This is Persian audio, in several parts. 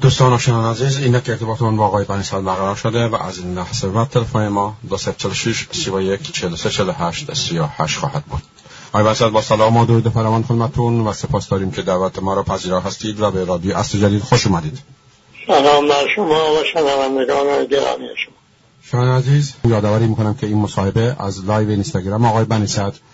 دوستان آشنان عزیز این که ارتباطمون با آقای بنی سال برقرار شده و از این لحظه و تلفن ما 246 31 43 48 38 خواهد بود. آقای بنی با سلام و درود فراوان خدمتتون و سپاس داریم که دعوت ما را پذیرا هستید و به رادیو اصل جدید خوش اومدید. سلام بر شما و شنوندگان گرامی شما. شما عزیز یادآوری می‌کنم که این مصاحبه از لایو اینستاگرام آقای بنی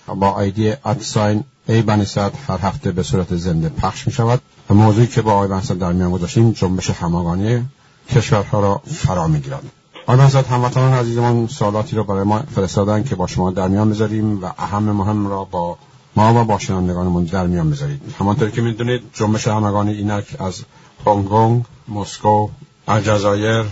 با آیدی ادساین ای بنیصد هر هفته به صورت زنده پخش می شود و موضوعی که با آقای بنیصد در میان گذاشتیم جنبش همگانی کشورها را فرا می گیرد آقای بنیصد هموطنان عزیزمان سوالاتی را برای ما فرستادن که با شما در میان بذاریم و اهم مهم را با ما و با شنوندگانمون در میان بذارید. همانطور که می‌دونید جنبش همگانی اینک از هنگ کنگ مسکو الجزایر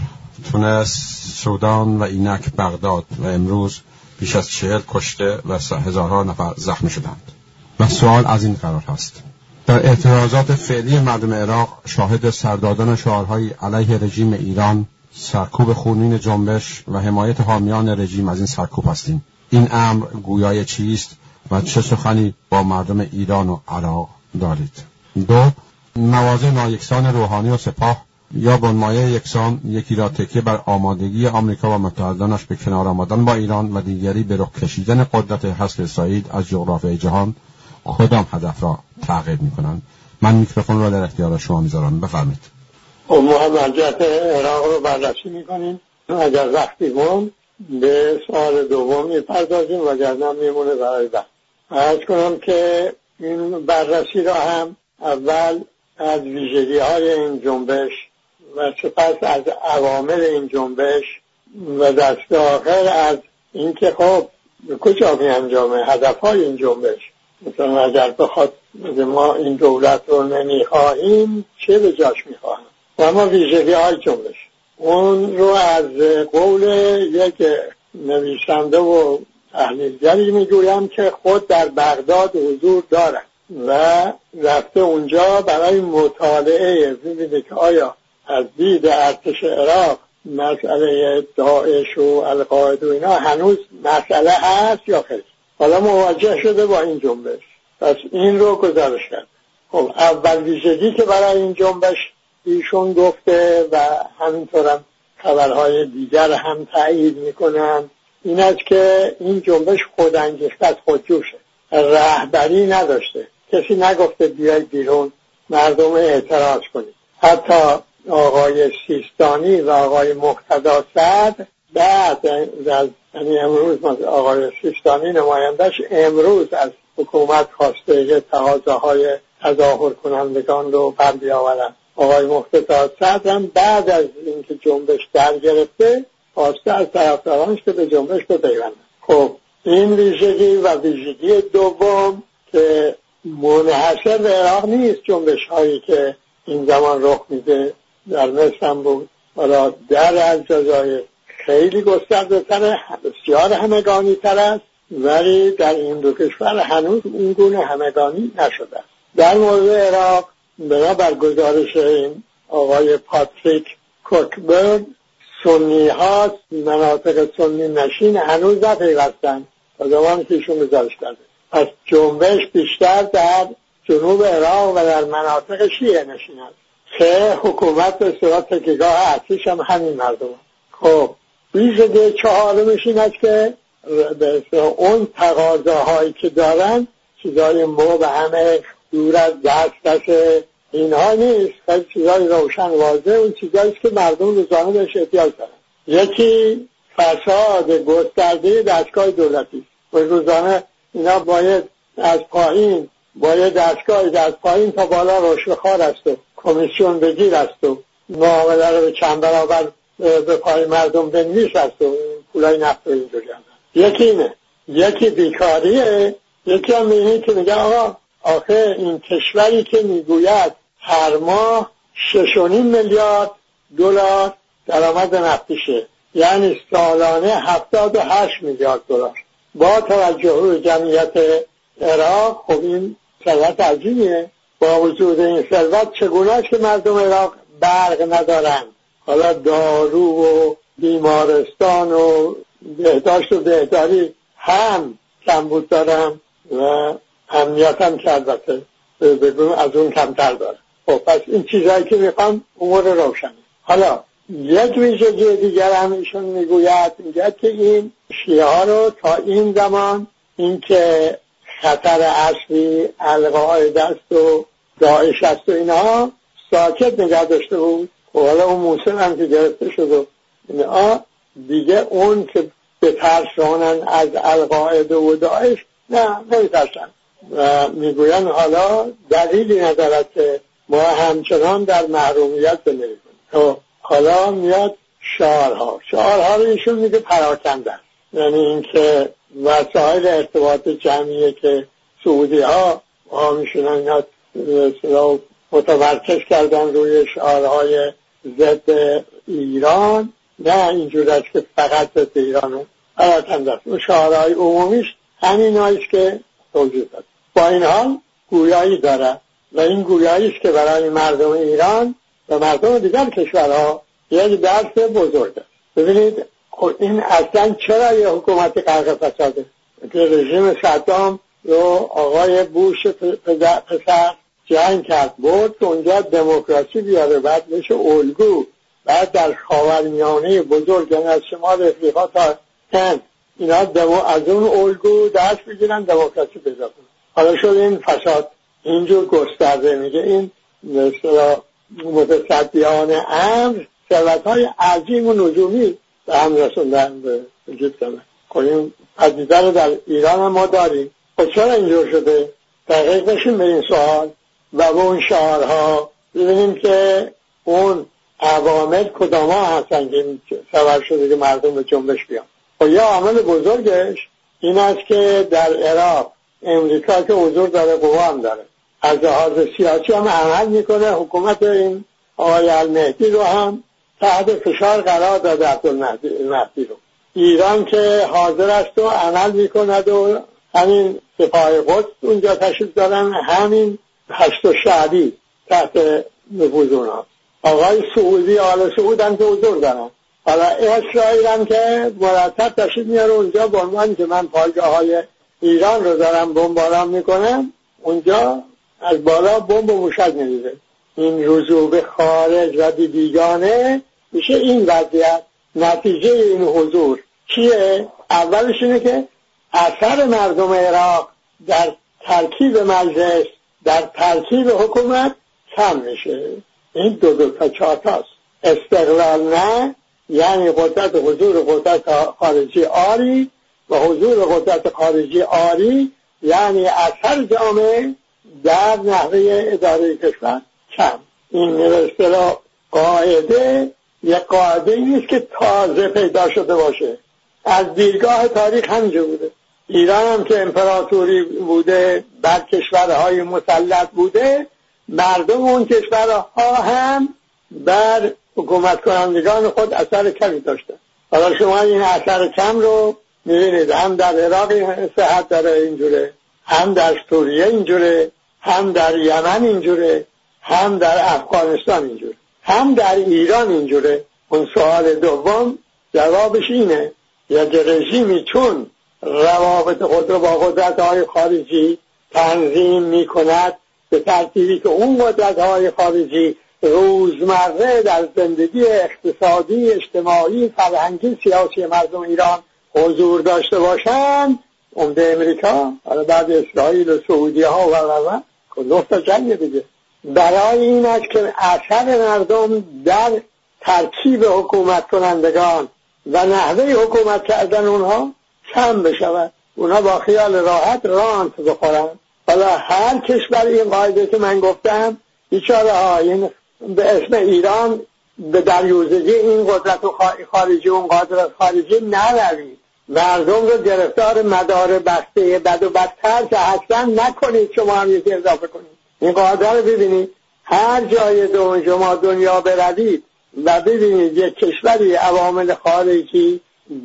تونس سودان و اینک بغداد و امروز بیش از چهل کشته و هزارها نفر زخمی شدند. و سوال از این قرار هست. در اعتراضات فعلی مردم عراق شاهد سردادن شعارهای علیه رژیم ایران سرکوب خونین جنبش و حمایت حامیان رژیم از این سرکوب هستیم. این امر گویای چیست و چه سخنی با مردم ایران و عراق دارید؟ دو موازه نایکسان روحانی و سپاه یا بنمایه یکسان یکی را تکیه بر آمادگی آمریکا و متحدانش به کنار آمدن با ایران و دیگری به رخ کشیدن قدرت حذف اسرائیل از جغرافیای جهان کدام هدف را تغییر می‌کنند. من میکروفون را در اختیار شما می‌ذارم. بفرمایید. خب ما هم عراق رو بررسی می‌کنیم. اگر وقتی مون به سوال دوم می‌پردازیم و گردن میمونه برای بعد. ارز کنم که این بررسی را هم اول از ویژگی های این جنبش و سپس از عوامل این جنبش و دست آخر از اینکه خب کجا می انجامه؟ هدف های این جنبش. مثلا اگر بخواد ما این دولت رو نمی‌خواهیم چه به جاش می‌خواهیم و اما ویژگی های جنبش. اون رو از قول یک نویسنده و تحلیلگری می‌گویم که خود در بغداد حضور دارد و رفته اونجا برای مطالعه. ببینه که آیا از دید ارتش عراق مسئله داعش و القاعده و اینا هنوز مسئله هست یا خیلی حالا مواجه شده با این جنبش. پس این رو گزارش کرد. خب اول ویژگی که برای این جنبش ایشون گفته و همینطورم خبرهای دیگر هم تایید می‌کنن این است که این جنبش خودانگیخته از خودجوشه رهبری نداشته. کسی نگفته بیاید بیرون مردم اعتراض کنید. حتی آقای سیستانی و آقای مقتدا سعد بعد از یعنی امروز آقای سیستانی نمایندش امروز از حکومت خواسته که تقاضاهای تظاهر کنندگان رو بر بیاورن. آقای مقتدا سعد هم بعد از اینکه جنبش در گرفته خواسته از طرفدارانش که به جنبش بپیوندن خب این ویژگی و ویژگی دوم که منحصر به عراق نیست جنبش هایی که این زمان رخ میده. در مصر بود. حالا در الجزایر خیلی گسترده تره بسیار همگانی تر است ولی در این دو کشور هنوز این گونه همگانی نشده در مورد عراق بر گزارش این آقای پاتریک کوکبرگ سنی ها مناطق سنی نشین هنوز نپیوستن. تا زمانی که ایشون گزارش کرده. پس جنبش بیشتر در جنوب عراق و در مناطق شیعه نشین است. که حکومت به صورت تکیگاه اصلیش هم همین مردم. خب ویژگی چهارمش این است که اون تقاضاهایی که دارن چیزای همه دور از دست اینها نیست. خیلی چیزای روشن واضح اون چیزایی که مردم روزانه بهش احتیاج دارن. یکی فساد گسترده دستگاه دولتی و روزانه اینا باید از پایین باید دستگاه از پایین تا بالا رشوهخوار است و کمیسیون بگیر است و معامله رو به چند برابر به پای مردم بنویس است و پولای نفت اینجوری یکی اینه. یکی بیکاریه. یکی هم اینه که میگه آقا آخه این کشوری که می‌گوید هر ماه شش میلیارد دلار درآمد نفتیشه. یعنی سالانه هفتاد و هشت میلیارد دلار. با توجه به جمعیت عراق خب این ثروت عظیمیه با وجود این ثروت چگونه است که مردم عراق برق ندارند؟ حالا دارو و بیمارستان و بهداشت و بهداری هم کمبود دارم و امنیت هم که البته از اون کمتر داره. خب پس این چیزهایی که می‌خوام امور روشنه. حالا یک ویژگی دیگر هم ایشون می‌گوید میگه که این شیعه رو تا این زمان اینکه خطر اصلی القاعده است و داعش است و اینها ساکت نگه داشته بود. و خب حالا اون موسیقی هم که گرفته شد و اینها دیگه اون که به ترسانن از القاعده و داعش نه نمیترسن. و می‌گوین حالا دلیلی ندارد که ما همچنان در محرومیت زندگی کنیم. خب، حالا میاد شعارها. شعارها رو ایشون میگه پراکنده. یعنی اینکه وسایل ارتباط جمعیه که سعودی ها ها میشونن متمرکز کردن روی شعارهای ضد ایران. نه اینجور است که فقط ضد ایران. پراکنده است اون شعارهای عمومیش همین است که توجید داد. با این حال گویایی داره و این گویایی است که برای مردم ایران و مردم دیگر کشورها یک درس بزرگ است. ببینید خب این اصلا چرا یه حکومت غرق فساده که رژیم صدام رو آقای بوش پسر جنگ کرد برد که اونجا دموکراسی بیاره بعد میشه الگو. بعد در خاورمیانه بزرگ از شمال افریقا تا هند اینا دمو از اون الگو دست بگیرن دموکراسی کنن. حالا شد این فساد اینجور گسترده. میگه این مثلا متصدیان امر ثروت های عظیم و نجومی به هم رسوندن به وجود کنن خب این پدیده رو در ایران هم ما داریم. خب چرا اینجور شده؟ دقیق بشیم به این سوال. و اون شعارها ببینیم که اون عوامل کدام ها هستن که سبب شده که مردم به جنبش بیان. و خب یه عامل بزرگش این است که در عراق امریکا که حضور داره قوا هم داره. از لحاظ سیاسی هم عمل می‌کنه. حکومت این آقای المهدی رو هم تحت فشار قرار داده عبدالمهدی رو. ایران که حاضر است و عمل می‌کند و همین سپاه قدس اونجا تشریف دارن همین هشت شعبی تحت نفوذ اونا. آقای سعودی آل سعود هم که حضور دارن. حالا اسرائیل هم که مرتب تشریف میاره اونجا به عنوان که من پایگاه های ایران رو دارم بمباران می‌کنم اونجا از بالا بمب و موشک میریزه. این رجوع به خارج و بیگانه میشه این وضعیت. نتیجه این حضور چیه؟ اولش اینه که اثر مردم عراق در ترکیب مجلس در ترکیب حکومت کم میشه. این دو دو تا چهار استقلال نه یعنی قدرت حضور قدرت خارجی آری و حضور قدرت خارجی آری یعنی اثر جامعه در نحوه اداره کشور کم. این اصطلاح قاعده یک قاعده نیست که تازه پیدا شده باشه. از دیرگاه تاریخ همینجا بوده. ایران هم که امپراتوری بوده بر کشورهای مسلط بوده مردم اون کشورها هم بر حکومت کنندگان خود اثر کمی داشتن. حالا شما این اثر کم رو می‌بینید هم در عراق صحت داره اینجوره هم در سوریه اینجوره هم در یمن اینجوره هم در افغانستان اینجوره هم در ایران اینجوره. اون سوال دوم جوابش اینه یک رژیمی چون روابط خود رو با قدرت های خارجی تنظیم می کند به ترتیبی که اون قدرت های خارجی روزمره در زندگی اقتصادی اجتماعی فرهنگی سیاسی مردم ایران حضور داشته باشند. عمده امریکا حالا بعد اسرائیل و سعودی ها و و و. تا جنگ دیگه. برای این است که اثر مردم در ترکیب حکومت کنندگان و نحوه حکومت کردن اونها کم بشود. اونها با خیال راحت رانت بخورن. حالا هر کشور این قاعده که من گفتم بیچاره ها این به اسم ایران به دریوزگی این قدرت خارجی اون قدرت خارجی نروید مردم رو گرفتار مدار بسته بد و بدتر که حتما نکنید شما هم یکی اضافه کنید. این قاعده رو ببینید. هر جای دو شما دنیا بروید و ببینید یک کشوری عوامل خارجی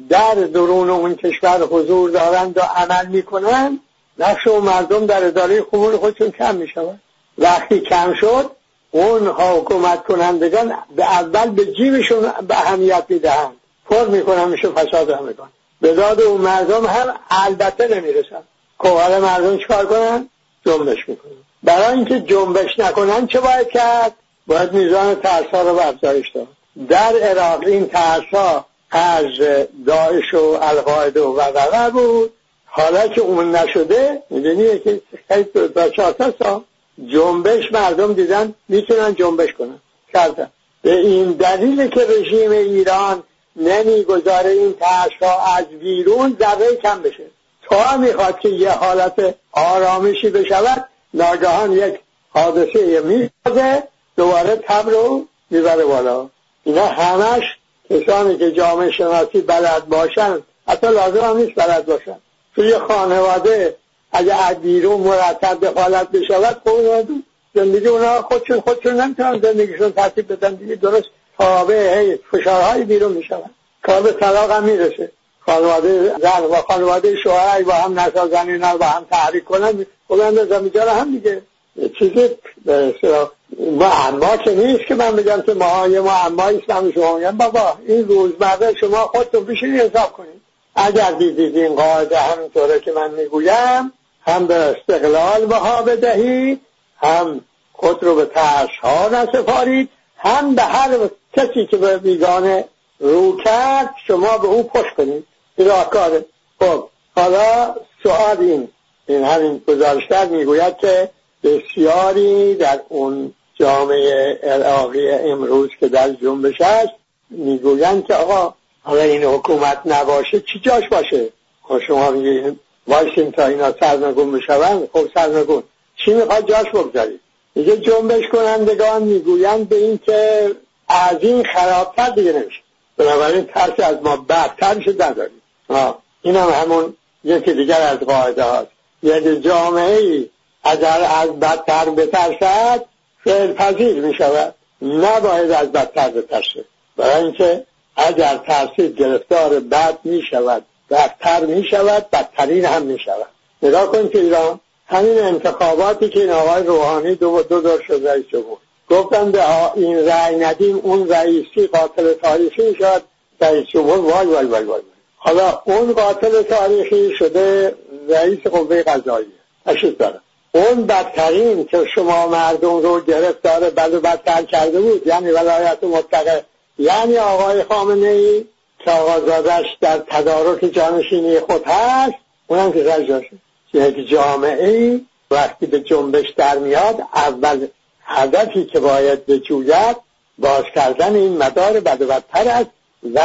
در درون اون کشور حضور دارند و عمل می‌کنند نقش و مردم در اداره خمول خودشون کم می‌شود وقتی کم شد اون حکومت کنندگان به اول به جیبشون به اهمیت می‌دهند. پر می‌کنن میشه فساد هم می‌کنن به داد اون مردم هم البته نمی‌رسن. که مردم چکار کنن؟ جنبش می‌کنن. برای اینکه جنبش نکنن چه باید کرد؟ باید میزان ترسا رو افزایش داد. در عراق این ترسا از داعش و القاعده و وقعه بود. حالا که اون نشده می‌دونی که خیلی تا چهار سال جنبش مردم دیدن می‌تونن جنبش کنن. کردن. به این دلیل که رژیم ایران نمی‌گذاره این ترس از بیرون ذره کم بشه. تا می‌خواد که یه حالت آرامشی بشود ناگهان یک حادثه می‌سازه دوباره تب رو می‌بره بالا. اینا همش کسانی که جامعه شناسی بلد باشن حتی لازم هم نیست بلد باشن. توی خانواده اگه از بیرون مرتب دخالت بشود خب زندگی اونا خودشون خودشون نمی‌تونن زندگیشون ترتیب بدن. دیگه درست تابع فشارهای بیرون می‌شود. کار به طلاق هم می‌رسه. خانواده زن و خانواده شوهر با هم نسازن اینا با هم تحریک کنن خودم به هم دیگه. چیزی معما که نیست که من بگم که ما یه معمایی است شما میگم بابا این روزمره شما خودتون بشین حساب کنید. اگر دیدید این قاعده همینطوره که من می‌گویم هم به استقلال بها بدهید هم خود رو به ترس ها نسپارید هم به هر کسی که به بیگانه رو کرد شما به او پشت کنید. راهکاره خب حالا سؤال این این همین گزارشگر می‌گوید که بسیاری در اون جامعه عراقی امروز که در جنبش است می‌گویند که آقا حالا این حکومت نباشه چی جاش باشه؟ خب شما میگید وایسیم تا اینا سرنگون بشون خب سرنگون. چی می‌خواد جاش بگذارید؟ میگه جنبش کنندگان می‌گویند به این که از این خرابتر دیگه نمیشه. بنابراین ترس از ما بدتر شد نداریم. این هم همون یکی دیگر از قاعده هاست. یعنی جامعه ای اگر از بدتر بترسد فعل پذیر می شود نباید از بدتر بترسه برای اینکه اگر ترسید گرفتار بد می شود بدتر می شود بدترین هم می شود نگاه کن که ایران همین انتخاباتی که این آقای روحانی دو دو دور شد رئیس جمهور. گفتن به این رأی ندیم اون رئیسی قاتل تاریخی شد رئیس جمهور وای وای وای وای. حالا اون قاتل تاریخی شده رئیس قوه قضاییه. تشریف داره اون بدترین که شما مردم رو گرفتار بد و بدتر کرده بود یعنی ولایت مطلقه یعنی آقای خامنه ای که آقازادش در تدارک جانشینی خود هست اونم که سر جاشه یعنی جامعه ای وقتی به جنبش در میاد اول هدفی که باید بجوید باز کردن این مدار بد و بدتر است و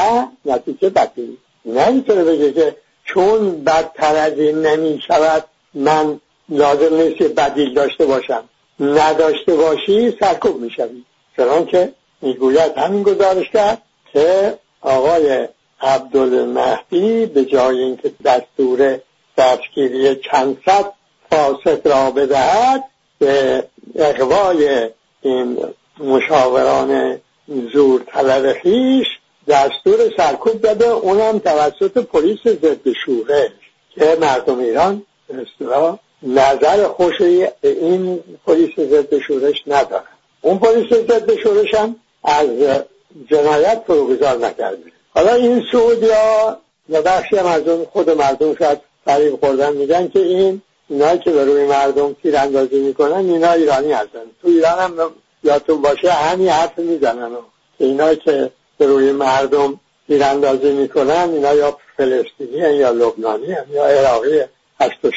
نتیجه بدتری نمی‌تونه بگه که چون بدتر از این نمی شود من لازم نیست بدیل داشته باشم. نداشته باشی سرکوب می‌شوی. چنان که می‌گوید همین گزارش کرد که آقای عبدالمهدی به جای اینکه دستور دستگیری چند صد فاسد را بدهد به اقوای این مشاوران زور طلب خیش دستور سرکوب داده. اونم توسط پلیس ضد شورش که مردم ایران نظر خوش این پلیس ضد شورش ندارن اون پلیس ضد شورش هم از جنایت فروگذار نکرده. حالا این سعودیا یا بخشی هم از اون خود مردم شاید فریب خوردن میگن که این اینایی که به روی مردم تیراندازی می‌کنن اینا ایرانی هستن. تو ایران هم یادتون باشه همین حرف می‌زنن. اینا که به روی مردم تیراندازی می‌کنن اینا یا فلسطینی یا لبنانی یا عراقی هشت و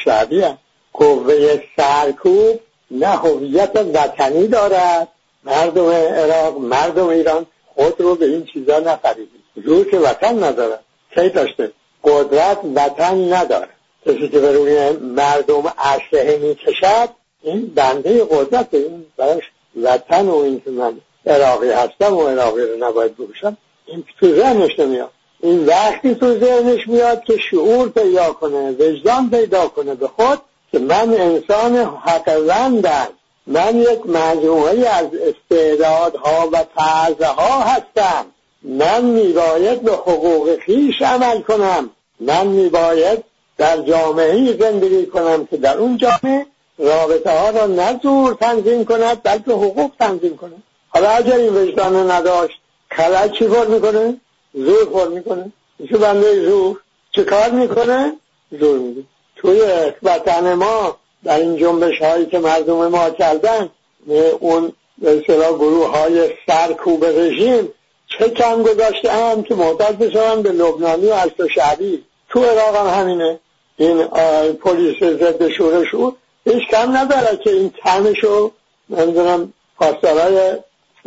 قوه سرکوب نه هویت وطنی دارد. مردم عراق مردم ایران خود رو به این چیزا نفریدید زور که وطن ندارد. کی داشته؟ قدرت وطن نداره کسی که به روی مردم اسلحه می‌کشد این بنده قدرت این براش وطن و این که من عراقی هستم و عراقی رو نباید بروشم این تو ذهنش نمیاد. این وقتی تو ذهنش میاد که شعور پیدا کنه وجدان پیدا کنه به خود که من انسان حقوندم من یک مجموعه از استعدادها و تعذه ها هستم. من میباید به حقوق خیش عمل کنم. من میباید در جامعه زندگی کنم که در اون جامعه رابطه ها را نه زور تنظیم کند بلکه حقوق تنظیم کند. حالا اگر این وجدان نداشت خلط چی پر می‌کنه؟ زور پر می‌کنه. میشه بنده زور. چه کار می‌کنه؟ زور میده. توی وطن ما در این جنبش هایی که مردم ما کردن اون به گروه های سرکوب رژیم چه کم گذاشته هم که محتاج بشون به لبنانی و از شعبی. تو عراق هم همینه. این پلیس ضد شورش او هیچ کم نداره که این تنشو نمی‌دونم پاسدارای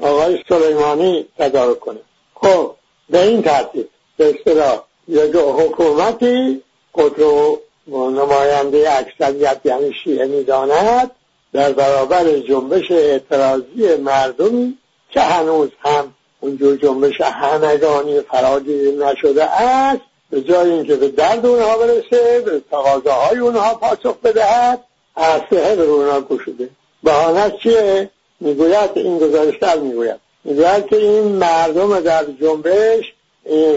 آقای سلیمانی تدارک کنه. خب به این ترتیب به اصطلاح یک حکومتی خود رو نماینده اکثریت یعنی شیعه می‌داند در برابر جنبش اعتراضی مردمی که هنوز هم اونجور جنبش همگانی فراگیر نشده است به جای اینکه به درد اونها برسه به تقاضاهای اونها پاسخ بدهد اسلحه به اونها گشوده. بهانه چیه می‌گوید این گزارشگر می‌گوید. می‌گوید که این مردم در جنبش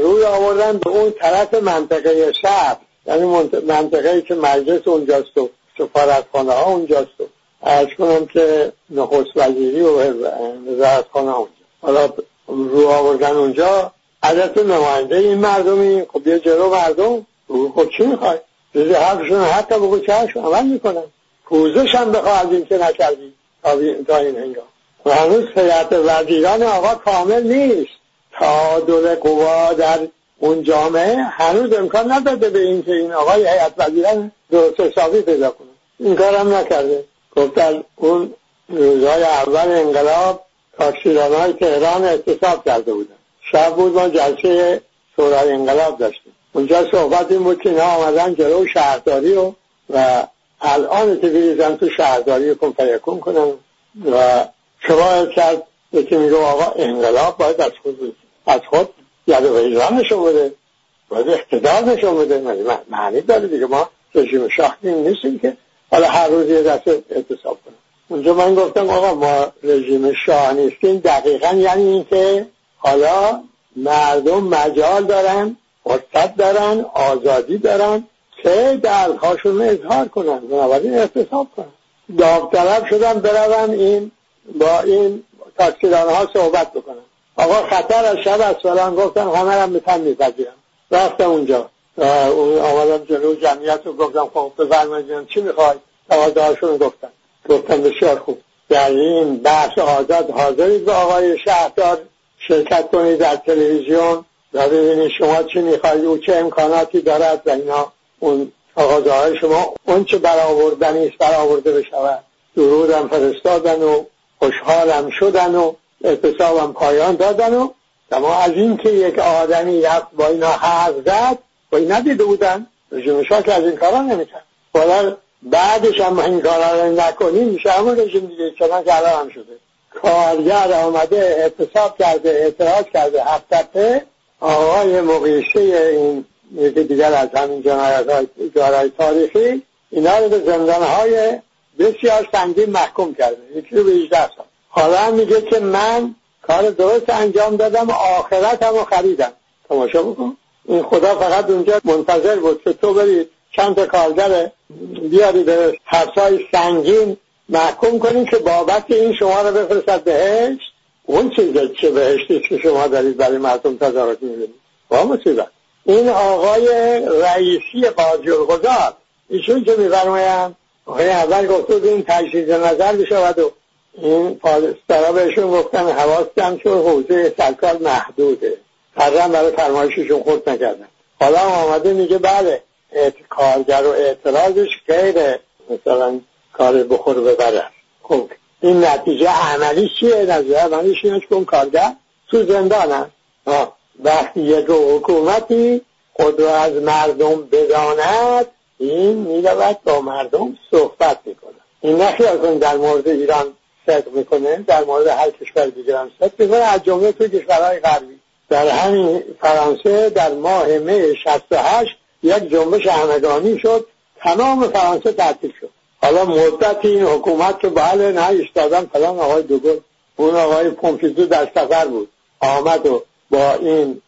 روی آوردن به اون طرف منطقه شب یعنی منطقه که مجلس اونجاست و سفارتخانه ها اونجاست و ارز کنم که نخست وزیری و وزارتخانه اونجا. حالا رو آوردن اونجا عدت نماینده این مردمی خب یه جلو مردم خب چی می‌خوای؟ جزی حرفشون حتی بگو چهش عمل می‌کنن. پوزش هم بخواه از این که نکردی تا این هنگام. و هنوز هیئت وزیران آقا کامل نیست. تا دول قوا در اون جامعه هنوز امکان نداده به این که این آقای هیئت وزیران درست حسابی پیدا کنه. این کارم نکرده. گفتن اون روزهای اول انقلاب تاکسیران های تهران اعتصاب کرده بودن. شب بود ما جلسه شورای انقلاب داشتیم. اونجا صحبت این بود که اینا آمدن جلو شهرداری و و الان که تو شهرداری کن فیکون کنن و شما کرد یکی میگه آقا انقلاب باید از خود از خود ید و ایران نشون بده باید اقتدار نشون بده معنی داره دیگه؟ ما رژیم شاه نیستیم که. حالا هر روز یه دست اعتصاب کنم اونجا من گفتم آقا ما رژیم شاه نیستیم. دقیقا یعنی اینکه حالا مردم مجال دارن فرصت دارن آزادی دارن که دردهاشون اظهار کنن. بنابراین اعتصاب کنن. داوطلب شدن برون این با این تاکسیدان ها صحبت بکنن. آقا خطر از شب از فلان گفتن همه هم میتن میپذیرم. رفتم اونجا. اون آمدم جلو جمعیت رو گفتم خب بفرمایید چی می‌خوای؟ تقاضاهاشون گفتن. گفتن بسیار خوب. در این بحث آزاد. حاضرید به آقای شهردار شرکت کنید در تلویزیون؟ و ببینید شما چی می‌خواید. او چه امکاناتی دارد و اینا. اون تقاضاهای شما اون چه برآوردنی است برآورده بشود. درودم فرستادن و خوشحالم شدن و اعتصابم پایان دادن و اما از اینکه یک آدمی رفت با اینا حرف زد با این ندیده بودن. رژیم که از این کارا نمی‌کرد. حالا بعدش هم این کارا رو نکنیم میشه همون رژیم دیگه چنان که هم شده. کارگر آمده اعتصاب کرده اعتراض کرده هفته آقای مقیشه این یکی دیگر از همین جنایت تاریخی اینا رو به زندان های بسیار سنگین محکوم کرده. یکی رو به 18 سال. حالا میگه که من کار درست انجام دادم آخرت هم خریدم. تماشا بکن. این خدا فقط اونجا منتظر بود که تو بری چند تا کارگر بیاری به حبسای سنگین محکوم کنیم که بابت این شما رو بفرستد بهشت. اون چیز چه بهشتی که شما دارید برای مردم تظاهرات می‌بینید با مصیبت. این آقای رئیسی قاضی ایشون که میفرمایند؟ آقای اول گفته این تجدید نظر بشود و این پادسترا بهشون گفتن حواس کم شد حوزه سرکار محدوده. فرم برای فرمایششون خود نکردن. حالا آمده میگه بله کارگر و اعتراضش غیر مثلا کار بخور ببره. خب این نتیجه عملی چیه؟ نتیجه عملیش اینه که اون کارگر تو زندان وقتی یک حکومتی خود رو از مردم بداند این می‌رود با مردم صحبت می‌کنه این نخیال کنید در مورد ایران صدق می‌کنه در مورد هر کشور دیگه هم صدق می‌کنه از جمله تو کشورهای غربی. در همین فرانسه در ماه می 68 یک جنبش همگانی شد. تمام فرانسه تعطیل شد. حالا مدت این حکومت رو بله نه ایستادن فلان آقای دوگل اون آقای پومپیدو در سفر بود. آمد و با این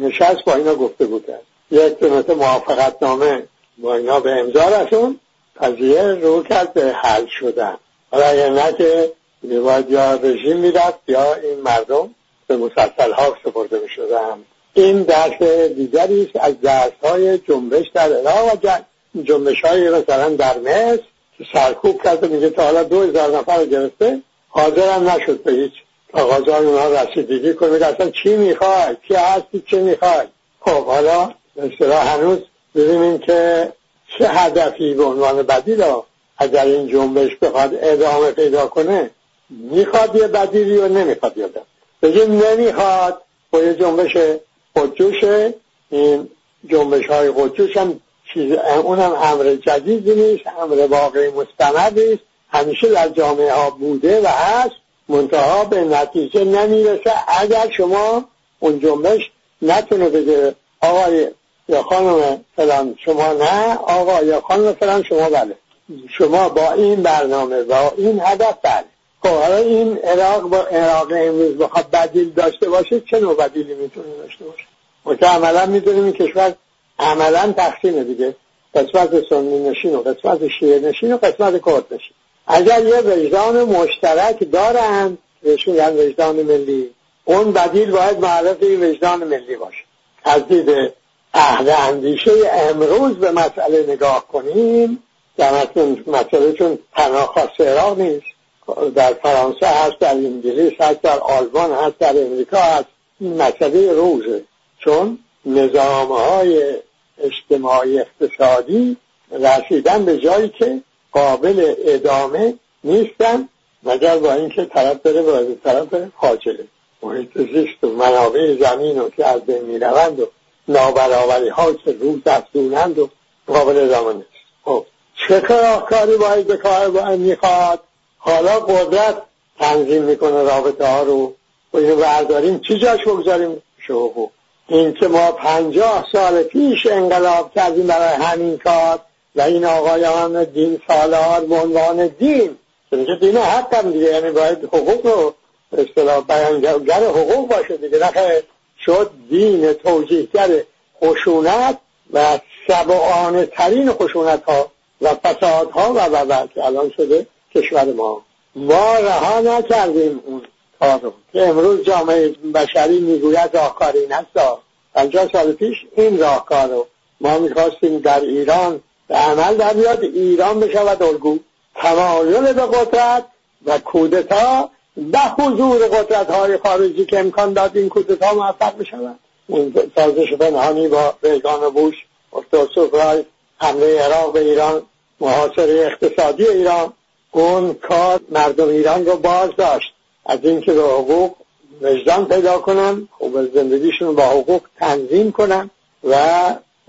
نشست با اینا گفته بود یک مثل موافقت نامه با اینا به امضا رسون قضیه رو کرد به حل شدن. حالا اگر نه که باید یا رژیم می‌رفت یا این مردم به مسلسل ها سپرده می شدن این درس دیگری است از درس های جنبش در عراق و جنبش های مثلا در مصر. که سرکوب کرده میگه تا حالا دو هزار نفر رو گرفته حاضرم نشد به هیچ تقاضای اونها رسیدگی میگه اصلا چی می‌خوای؟ چی هستی؟ چی می‌خوای؟ خب حالا به هنوز ببینیم که چه هدفی به عنوان بدیل اگر این جنبش بخواد ادامه پیدا کنه می‌خواد یه بدیلی و نمی‌خواد یادم بگیم نمی‌خواد با یه جنبش خودجوشه این جنبش های خودجوش هم چیز اونم امر جدیدی نیست امر واقعی مستندی است. همیشه در جامعه ها بوده و هست. منتها به نتیجه نمی‌رسه. اگر شما اون جنبش نتونه بگه آقای یا خانم فلان شما نه آقا یا خانم فلان شما بله. شما با این برنامه با این هدف بله خب حالا این عراق با عراق امروز بخواد بدیل داشته باشه چه نوع بدیلی می‌تونه داشته باشه؟ ما که عملا می‌دونیم این کشور عملا تقسیمه دیگه. قسمت سنی نشین و قسمت شیعه نشین و قسمت کرد نشین. اگر یه وجدان مشترک دارن بهشون یعنی وجدان ملی اون بدیل باید معرف این وجدان ملی باشه. از دید اهل اندیشه امروز به مسئله نگاه کنیم در مسئله چون تنها خاص عراق نیست. در فرانسه هست در انگلیس هست در آلمان هست در امریکا هست. این مسئله روزه. چون نظام های اجتماعی اقتصادی رسیدن به جایی که قابل ادامه نیستن مگر با اینکه طرف بره به طرف فاجله محیط زیست و منابع زمین و که از بین می‌روند و نابرابری ها که روز افزونند و قابل ادامه نیست. خب. چه کاری باید به کار می‌خواد؟ حالا قدرت تنظیم می‌کنه رابطه ها رو. و برداریم. چی جاش بگذاریم؟ شو این که ما پنجاه سال پیش انقلاب کردیم برای همین کار و این آقایان دین سالار به عنوان دین. که دین حق هم دیگه. یعنی باید حقوق رو اصطلاح بیانگر حقوق باشه دیگه. نخه شد دین توجیهگر خشونت و سبعانه ترین خشونت ها و فساد ها و و الان شده کشور ما. ما رها نکردیم اون کار رو. که امروز جامعه بشری می‌گوید راهکار این هست پنجاه سال پیش این راهکار رو ما می‌خواستیم در ایران به عمل در بیاد. ایران بشود الگو. تمایل به قدرت و کودتا به حضور قدرت های خارجی که امکان داد این کودتا موفق بشود. اون سازش پنهانی با ریگان و بوش اکتوسوف رای حمله عراق به ایران محاصره اقتصادی ایران اون کار مردم ایران رو باز داشت. از اینکه به حقوق وجدان پیدا کنن خوب زندگیشون با حقوق تنظیم کنن و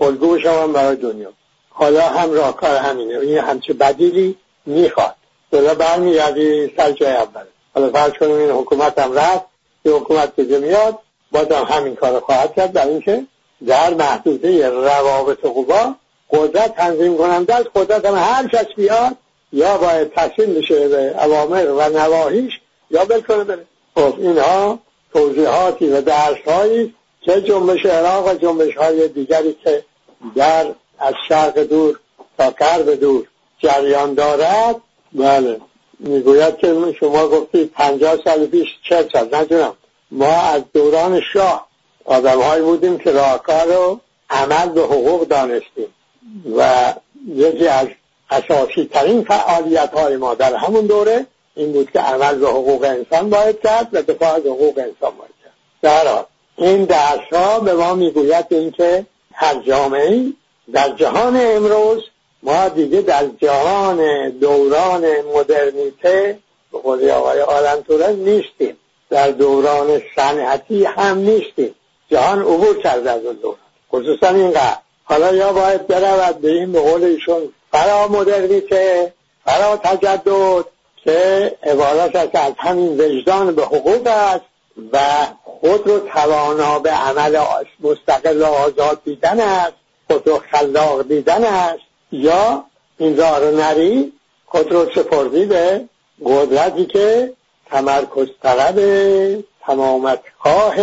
الگو بشون برای دنیا. حالا هم راهکار همینه. این همچه بدیلی می‌خواد. حالا برمیگردی سر جای اول. حالا فرض کنیم این حکومت هم رفت. یه حکومت دیگه میاد بازم همین کار خواهد کرد. در اینکه در محدوده روابط قوا قدرت تنظیم کننده از قدرت هم هر کس بیاد یا باید تسلیم بشه به اوامر و نواهیش یا بلکنه بره. خب اینها توضیحاتی و درسهایی که جنبش عراق و جنبش های دیگری که در از شرق دور تا غرب دور جریان دارد. بله می‌گوید که شما گفتید پنجاه سال پیش چه سال ندونم ما از دوران شاه آدم بودیم که راهکار رو عمل به حقوق دانستیم. و یکی از اساسی ترین فعالیت های ما در همون دوره این بود که عمل به حقوق انسان باید کرد و دفاع از حقوق انسان باید کرد. در این درس ها به ما می‌گوید اینکه هر جامعه در جهان امروز ما دیگه در جهان دوران مدرنیته به قولی آقای آلنتوره نیستیم. در دوران صنعتی هم نیستیم. جهان عبور کرده از اون دوران. خصوصا اینقدر. حالا یا باید برود به این قول ایشون. فرا مدرنیته فرا تجدد که عبارت است از همین وجدان به حقوق است و خود رو توانا به عمل مستقل و آزاد دیدن است خود رو خلاق دیدن است. یا این راه رو نری خود رو سپردی به قدرتی که تمرکز طلب تمامت خواه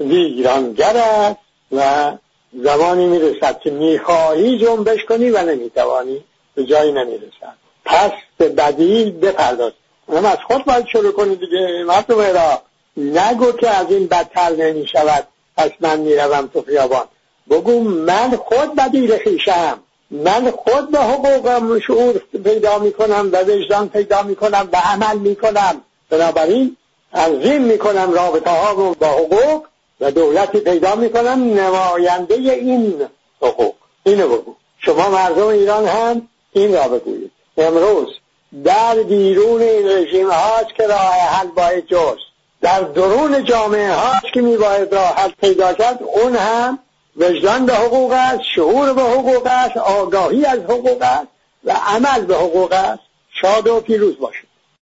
ویرانگر است و زمانی می‌رسد که می‌خواهی جنبش کنی و نمی‌توانی به جایی نمی‌رسد. پس به بدیل بپرداز. اونم از خود باید شروع کنی دیگه مردم را نگو که از این بدتر نمی شود پس من می‌روم تو خیابان. بگو من خود بدیل خیشم من خود به حقوقم شعور پیدا می‌کنم و وجدان پیدا می‌کنم و عمل می‌کنم. بنابراین تنظیم می‌کنم رابطه ها با حقوق. و دولتی پیدا می‌کنم نماینده این حقوق. اینو بگو شما مردم ایران هم این را بگویید. امروز در بیرون این رژیم هاست که راه حل باید جست در درون جامعه هاست که میباید راه حل پیدا کرد اون هم وجدان به حقوق است شعور به حقوق است آگاهی از حقوق است و عمل به حقوق است. شاد و پیروز باشید.